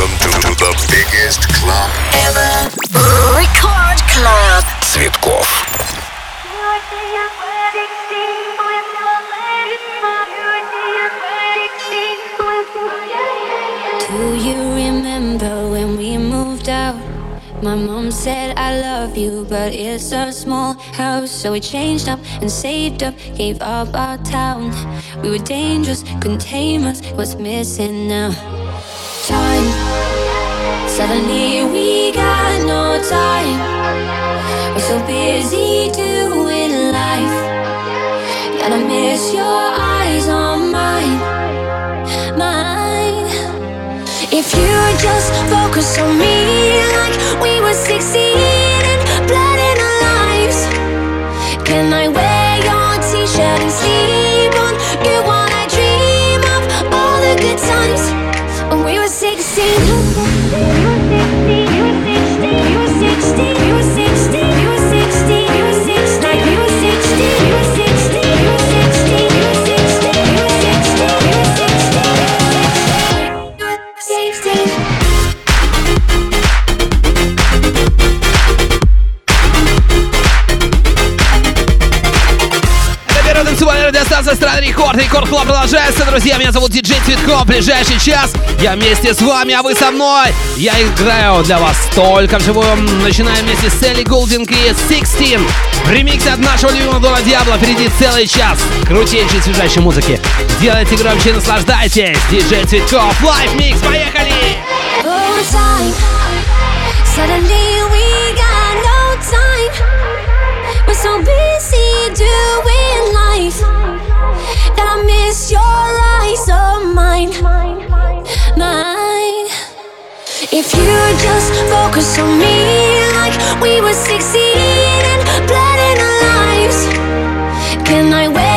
Welcome to, to the biggest club ever. Record Club. Цветков. Do you remember when we moved out? My mom said I love you, but it's a small house. So we changed up and saved up, gave up our town. We were dangerous, couldn't tame us. What's missing now? Suddenly we got no time. We're so busy doing life. And I miss your eyes on mine. Mine. If you just focus on me like we were 16 and blood in our lives. Can I wear your t-shirt and sleep on you while I dream of all the good times when we were 16? Рекорд. Рекорд Клаб продолжается, друзья. Меня зовут Диджей Цветков. Ближайший час я вместе с вами, а вы со мной. Я играю для вас только вживую. Начинаем вместе с Элли Голдинг и 16. Ремикс от нашего любимого Дона Диабло. Впереди целый час крутейшей свежайшей музыки. Делайте громче наслаждайтесь. Диджей Цветков. Лайв микс. Поехали! We're so busy doing life If you just focus on me like we were 16 and blood our lives. Can I wear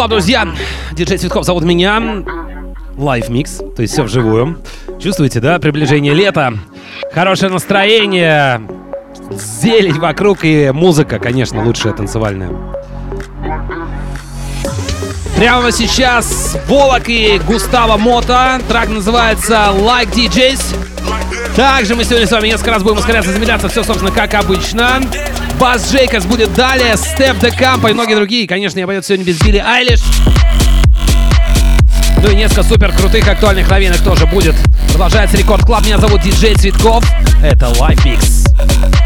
Клаб, друзья. Диджей Цветков зовут меня. Лайв микс, то есть все вживую. Чувствуете, да, приближение лета? Хорошее настроение, зелень вокруг и музыка, конечно, лучшая танцевальная. Прямо сейчас Волок и Густаво Мота. Трек называется Like DJs. Также мы сегодня с вами несколько раз будем ускоряться, замедляться. Все, собственно, как обычно. Бас Джейкобс будет далее, Степ де Кампа и многие другие. Конечно, не обойдется сегодня без Билли Айлиш. Ну и несколько супер крутых актуальных новинок тоже будет. Продолжается Рекорд Клаб. Меня зовут Диджей Цветков. Это Live Mix.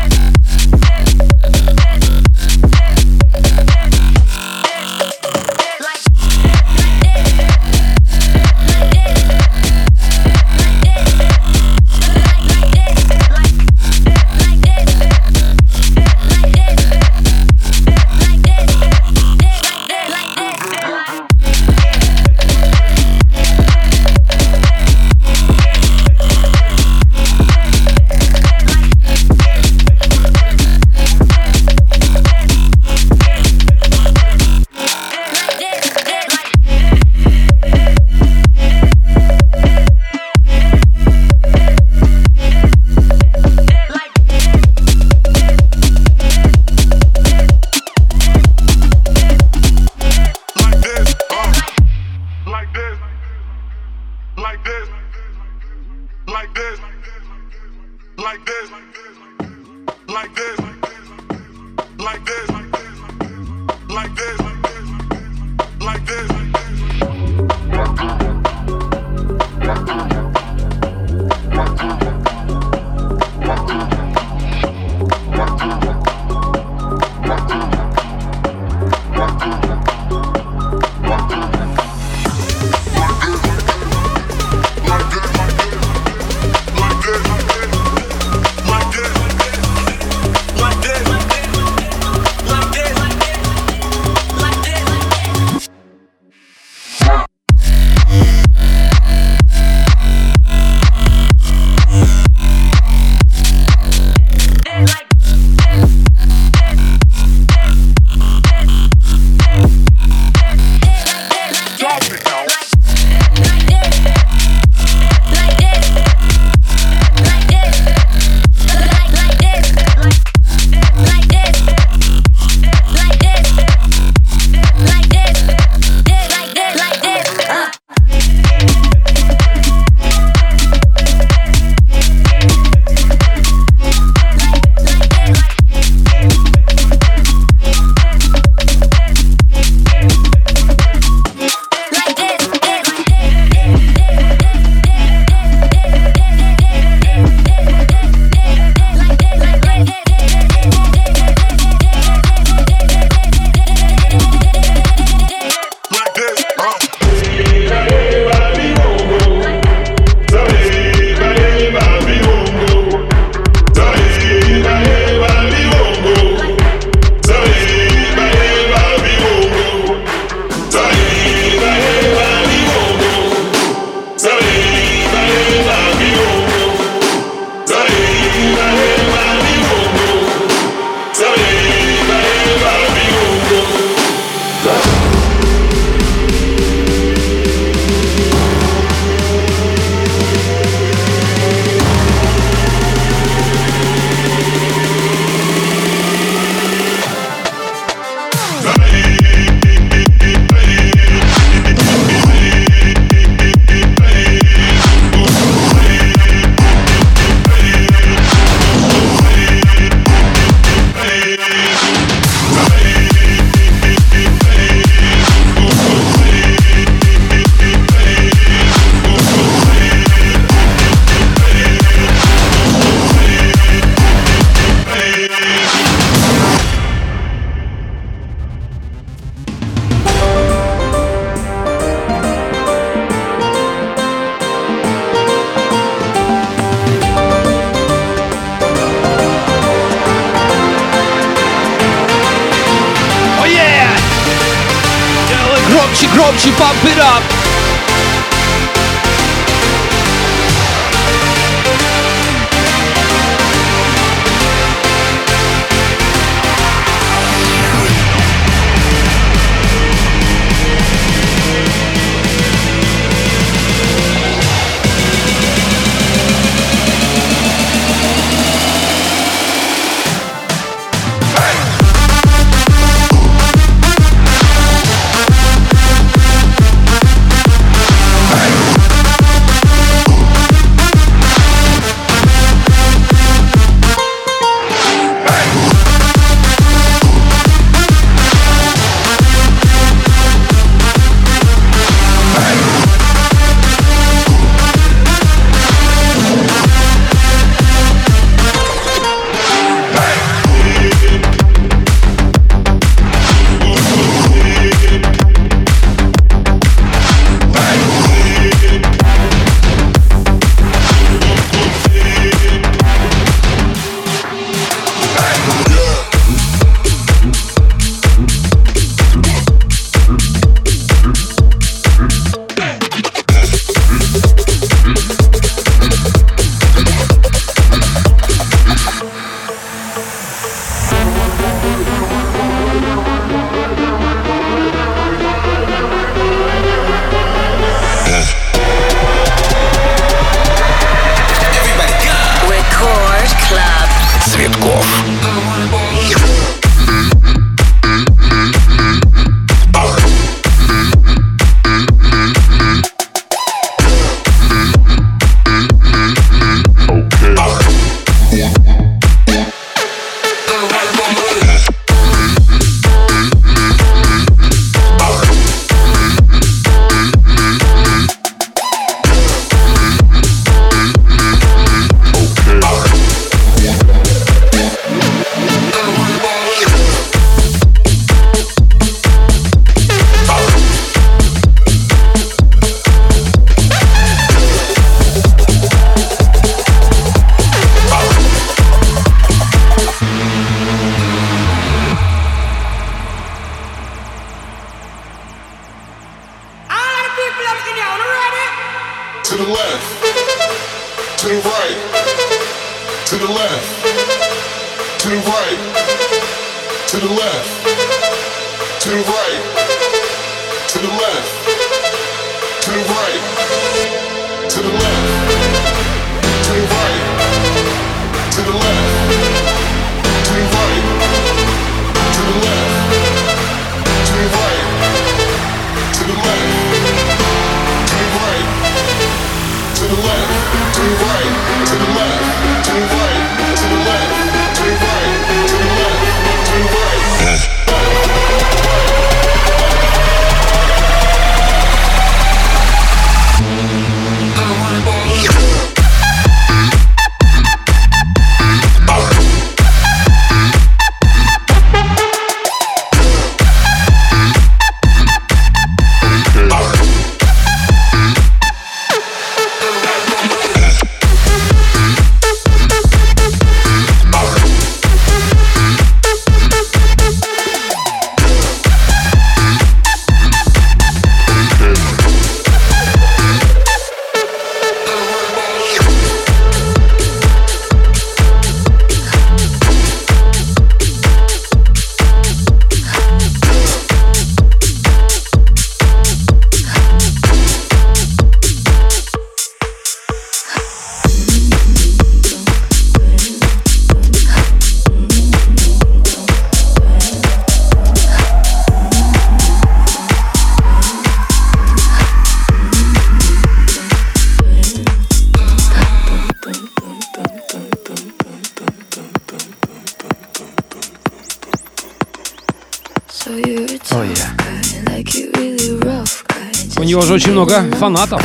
Guy. У него же очень много фанатов.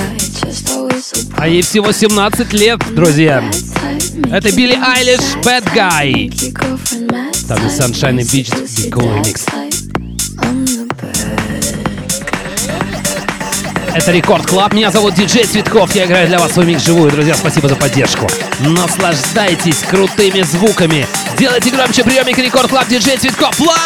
А ей всего 17 лет, друзья. Это Билли Айлиш, Bad Guy. Там и Sunshine Beach, и Cool Remix. Это Рекорд Клаб. Меня зовут Диджей Цветков. Я играю для вас свой микс живую. Друзья, спасибо за поддержку. Наслаждайтесь крутыми звуками. Делайте громче приемник Рекорд Клаб Диджей Цветков. Лайв!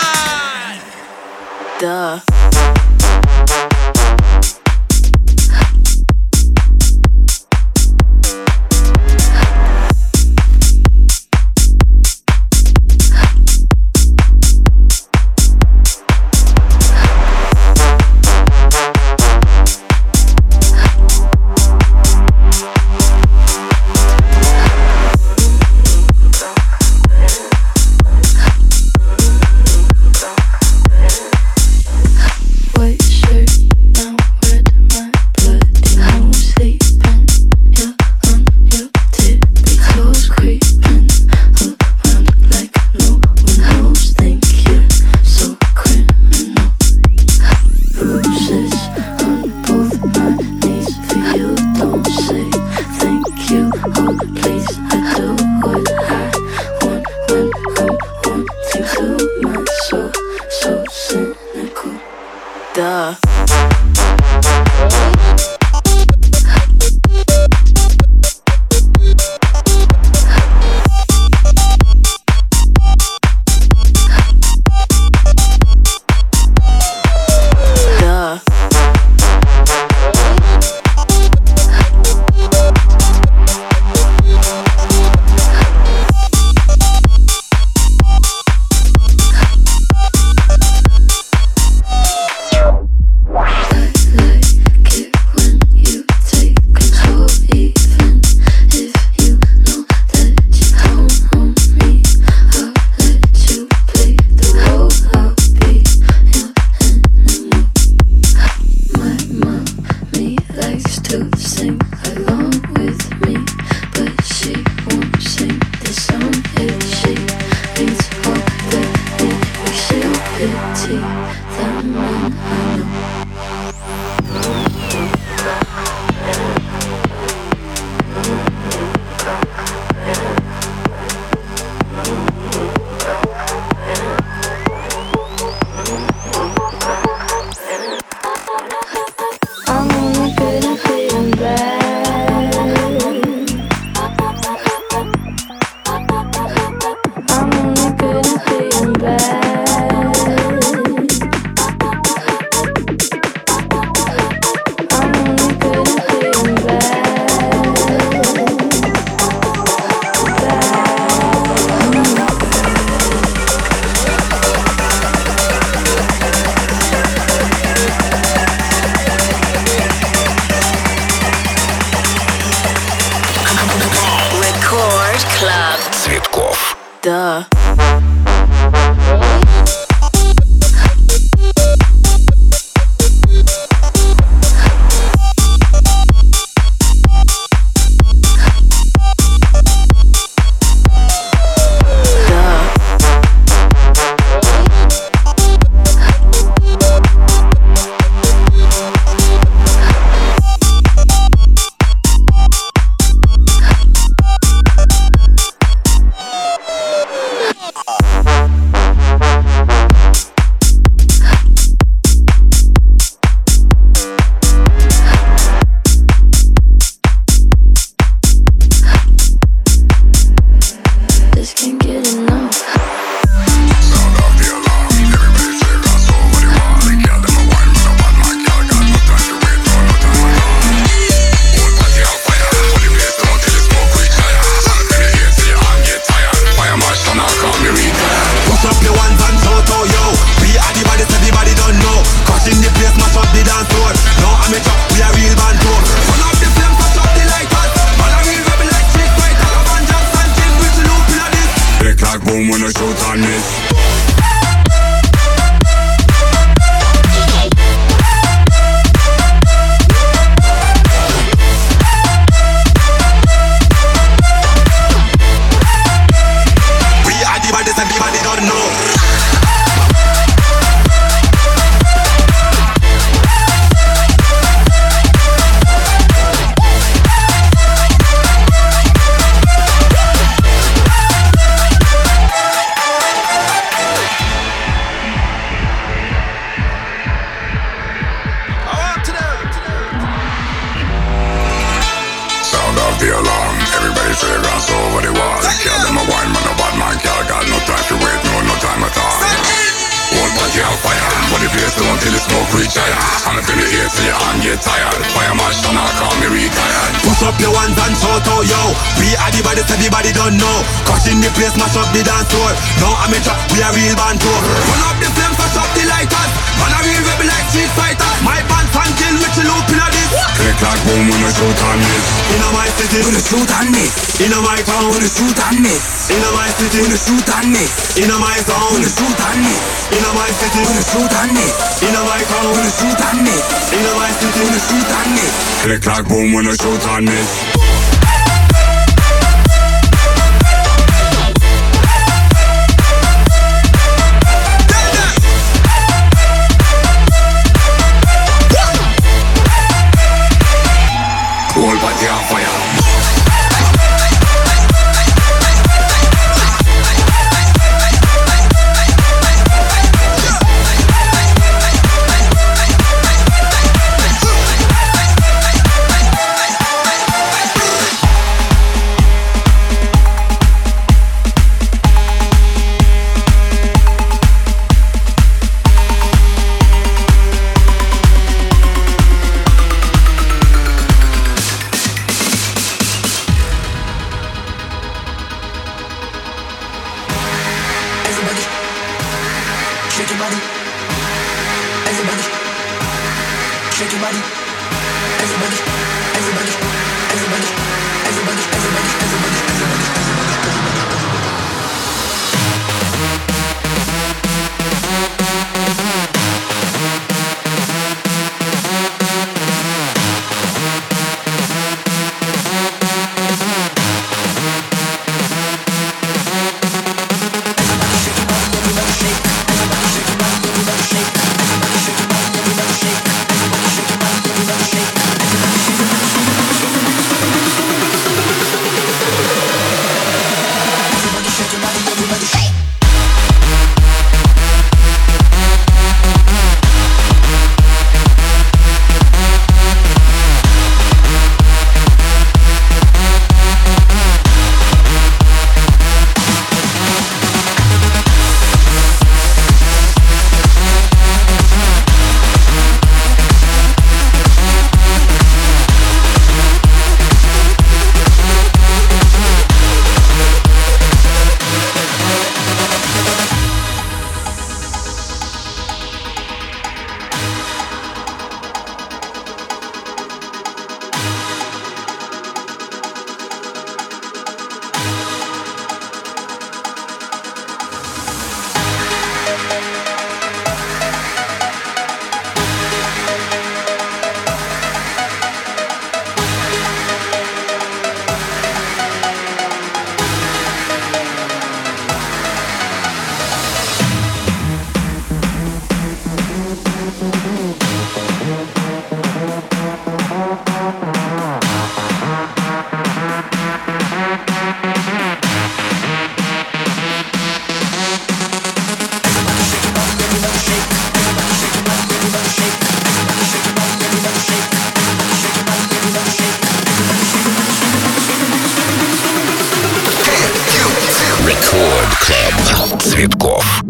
Duh. Duh. I got no time to wait, no, no time at all. One body on fire, body blaze down till the smoke reach higher. I'm up in the air till your hand get tired. Fire march down, I call me retired. Push up your hands and shout out, yo. We are the body, so the don't know. Caution the place, mash up the dance floor. Now I'm a we are real band tour. Run up the flame mash up the lighters. Man, I real rebel like street fighters. My pants until with the loop in a this. Click like boom when I shoot and miss. In my city, when I shoot and miss. In my town, when I shoot and miss. In my city, when I shoot and miss. In my zone, when I shoot and miss. In my city, when I shoot and miss. In my town, when I shoot and miss. In my city, when I shoot and miss. Click like boom when I shoot and miss. Цветков.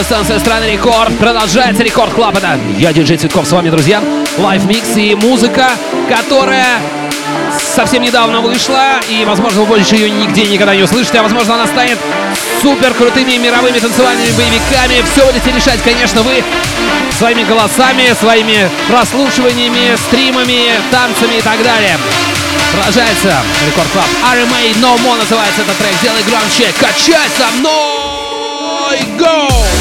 Радиостанция страны Рекорд. Продолжается Рекорд Клаб. Это я, диджей Цветков, с вами, друзья. Лайв микс и музыка, которая совсем недавно вышла, и, возможно, вы больше ее нигде никогда не услышите, а, возможно, она станет супер крутыми мировыми танцевальными боевиками. Все будете решать, конечно, вы своими голосами, своими прослушиваниями, стримами, танцами и так далее. Продолжается Рекорд Клаб. RMA No More называется этот трек. Делай громче, качай со мной! go!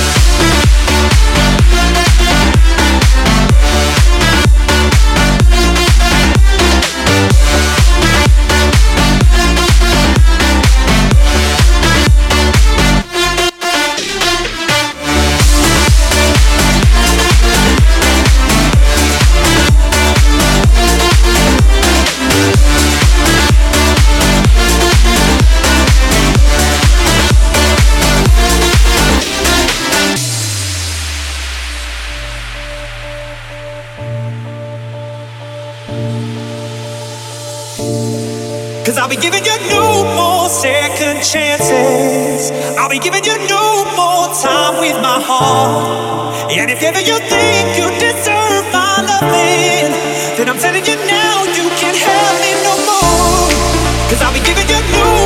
Chances. I'll be giving you no more time with my heart. And if ever you think you deserve my loving, then I'm telling you now you can't have me no more. Cause I'll be giving you no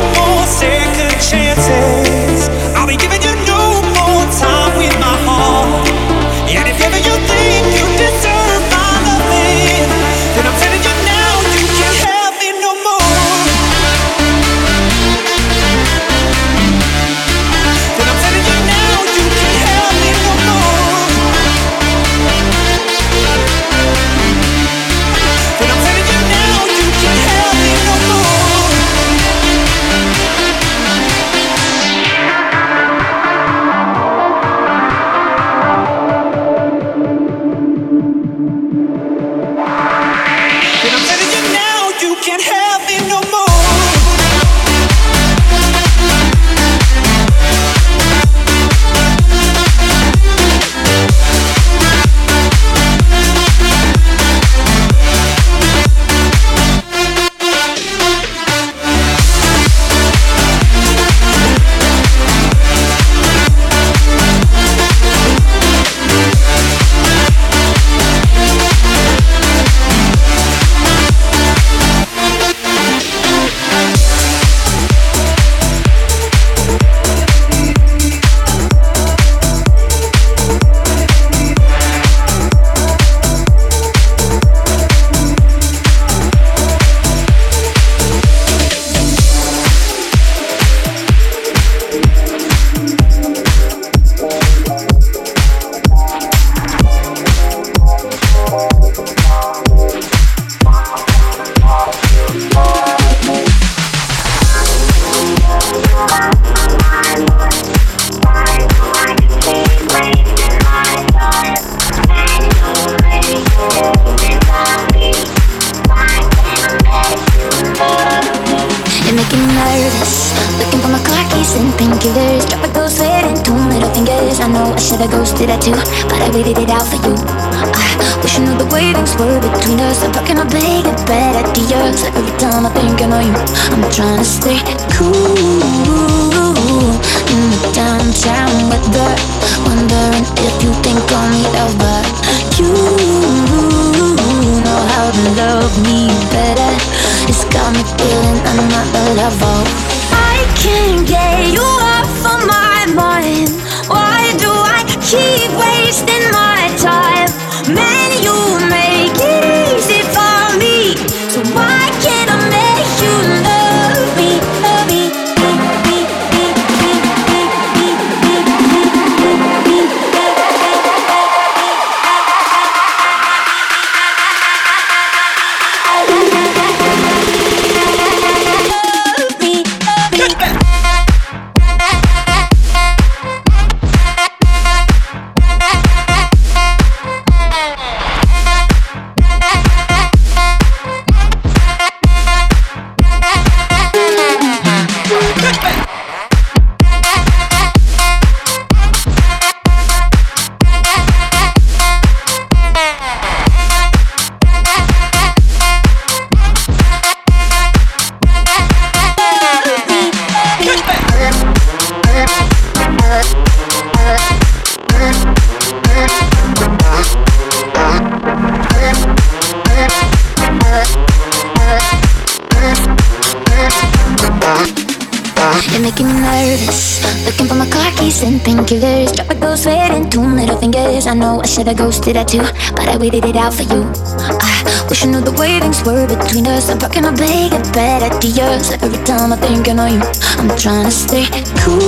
ghosted that too, but I waited it out for you. I wish I knew the way things were between us. I'm talking a big and bad ideas. Every time I think I know you, I'm trying to stay cool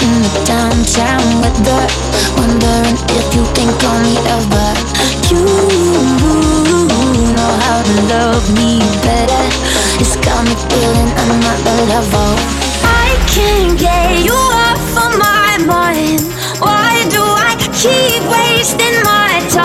in the downtown weather. Wondering if you think of me ever. You know how to love me better. It's got me feeling another level. I can't get you off of my mind. Keep wasting my time?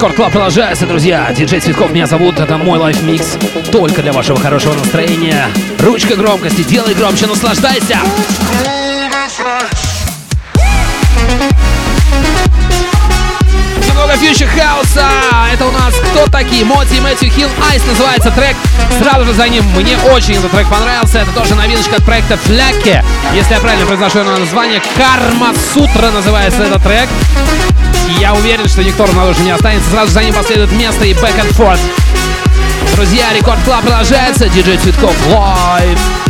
Рекорд Клаб продолжается, друзья. Диджей Цветков меня зовут. Это мой лайфмикс, только для вашего хорошего настроения. Ручка громкости, делай громче, наслаждайся! Немного фьючер хаоса. Это у нас кто такие? Моти и Мэтью Хилл. Айс называется трек. Сразу же за ним мне очень этот трек понравился. Это тоже новиночка от проекта Фляки. Если я правильно произношу его название, Карма Сутра называется этот трек. Я уверен, что никто равнодушен не останется. Сразу за ним последует место и back and forth. Друзья, Рекорд Клаб продолжается. Диджей Цветков live.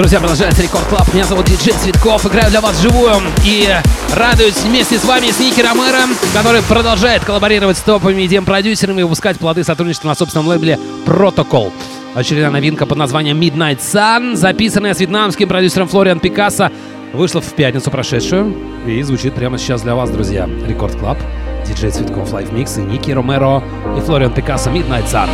Друзья, продолжается Рекорд Клаб. Меня зовут Диджей Цветков. Играю для вас вживую и радуюсь вместе с вами с Ники Ромеро, который продолжает коллаборировать с топовыми EDM-продюсерами и выпускать плоды сотрудничества на собственном лейбле Protocol. Очередная новинка под названием Midnight Sun, записанная с вьетнамским продюсером Флориан Пикассо, вышла в пятницу прошедшую и звучит прямо сейчас для вас, друзья. Рекорд Клаб, диджей Цветков Лайв Микс и Ники Ромеро и Флориан Пикассо Midnight Sun.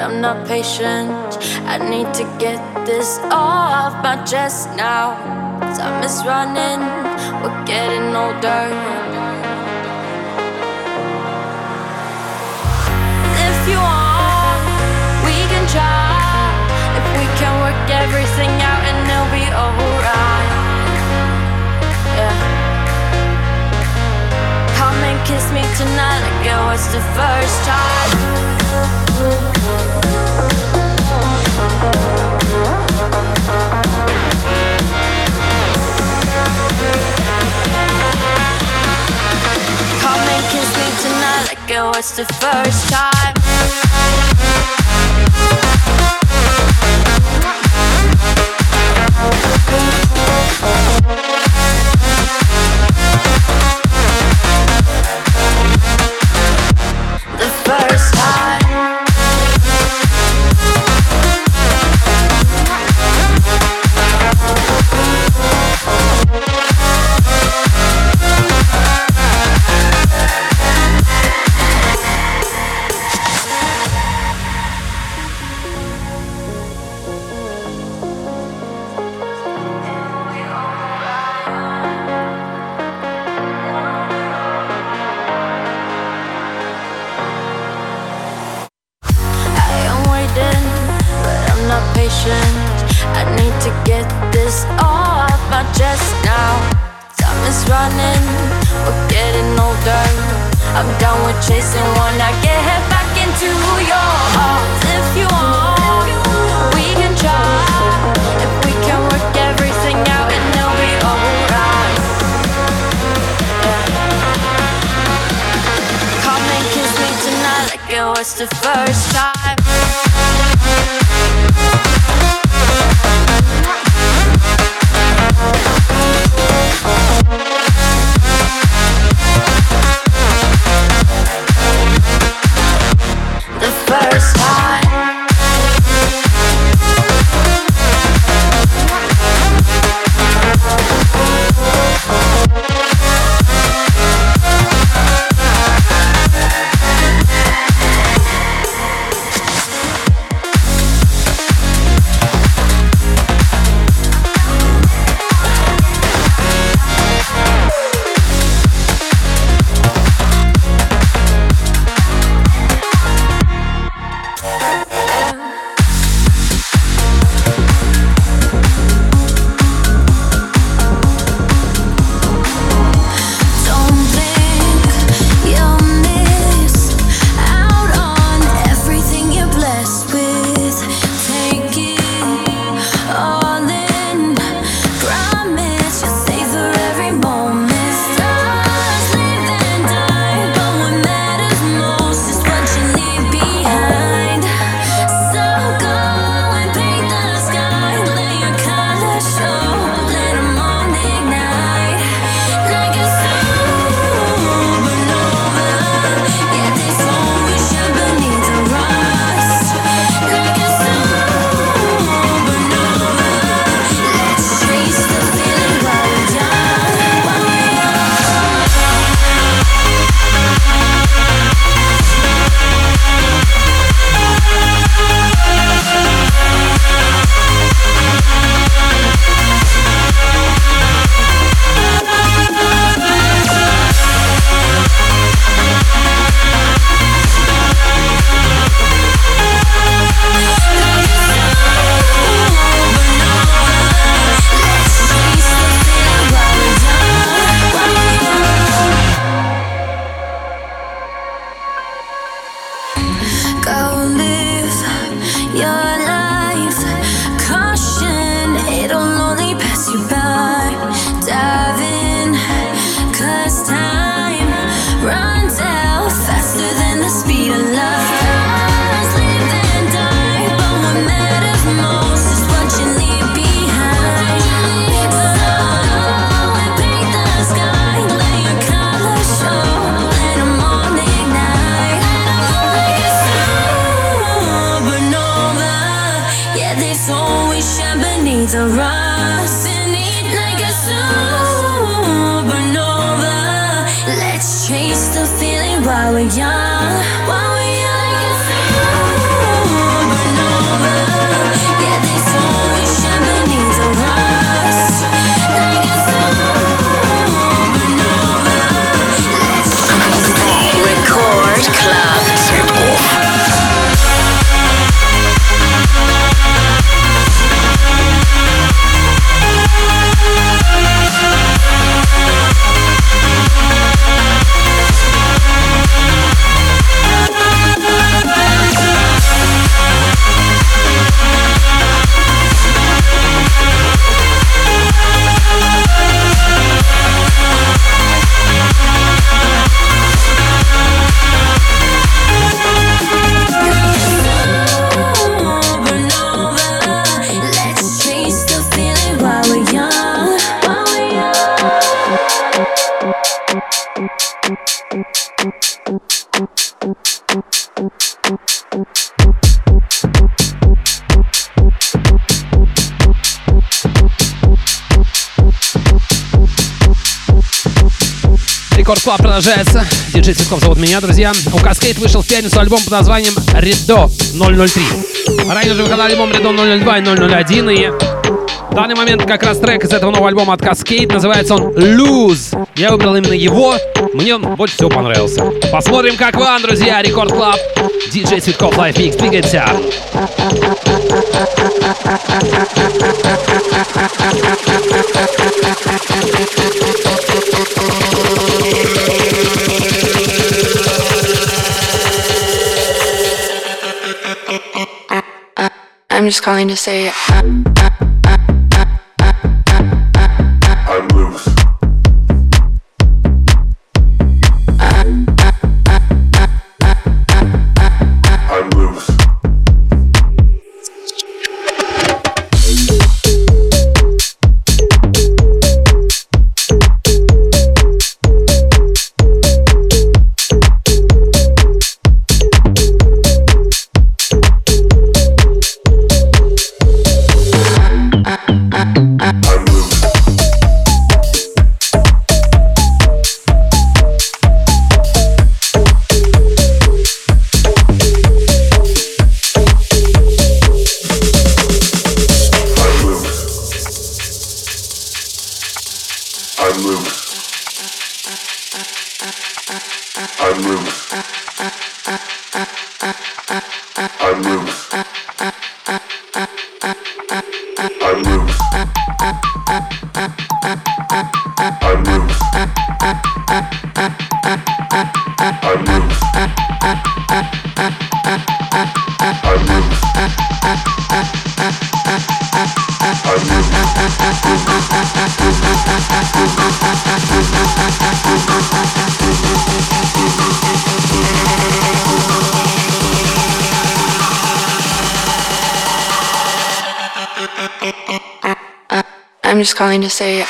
I'm not patient. I need to get this off my chest now. Time is running, we're getting older. If you want, we can try. If we can work everything out and it'll be alright. Yeah. Come and kiss me tonight like it was the first time. Like it was the first time. The was the first time. Рекорд Клаб продолжается. Диджей Цветков зовут меня, друзья. У Каскейт вышел в пятницу альбом под названием Редо 003. Ранее уже выходил альбом Редо 002 и 001. И в данный момент как раз трек из этого нового альбома от Cascade. Называется он Lose. Я выбрал именно его. Мне он больше всего понравился. Посмотрим, как вам, друзья. Рекорд Клаб. Диджей Цветков Live Mix. Двигаемся. I'm just calling to say I'm I'm just calling to say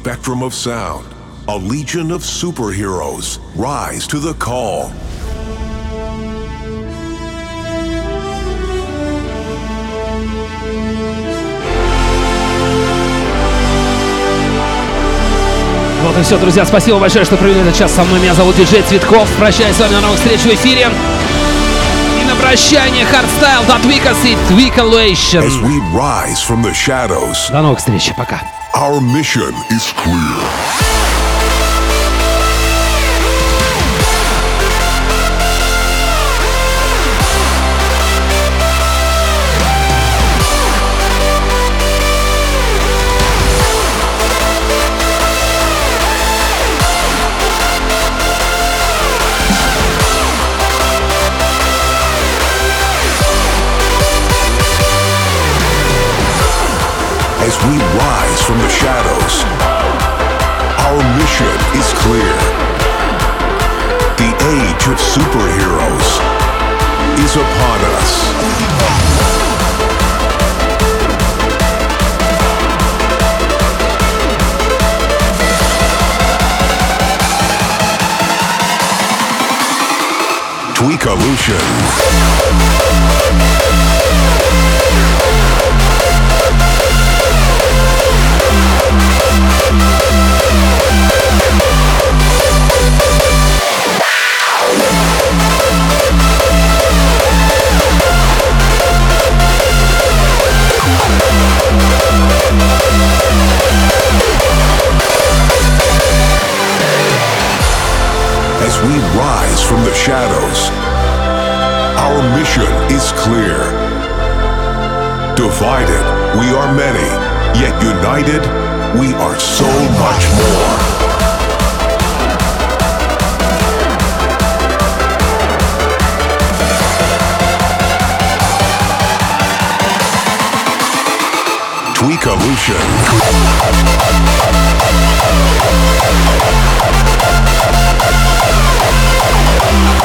spectrum of sound, a legion of superheroes rise to the call. Вот и все, друзья. Спасибо большое, что провели этот час со мной. Меня зовут Диджей Цветков. Прощаюсь с вами на новых встреч в эфире. И на прощание хардстайл от Викас и As Twicalation. we rise from the shadows, До новых встреч, пока. Our mission is clear. As we rise from the shadows, our mission is clear. The age of superheroes is upon us. Tweekalution. As we rise from the shadows, our mission is clear. Divided, we are many, yet united, we are so much more. Tweekalution.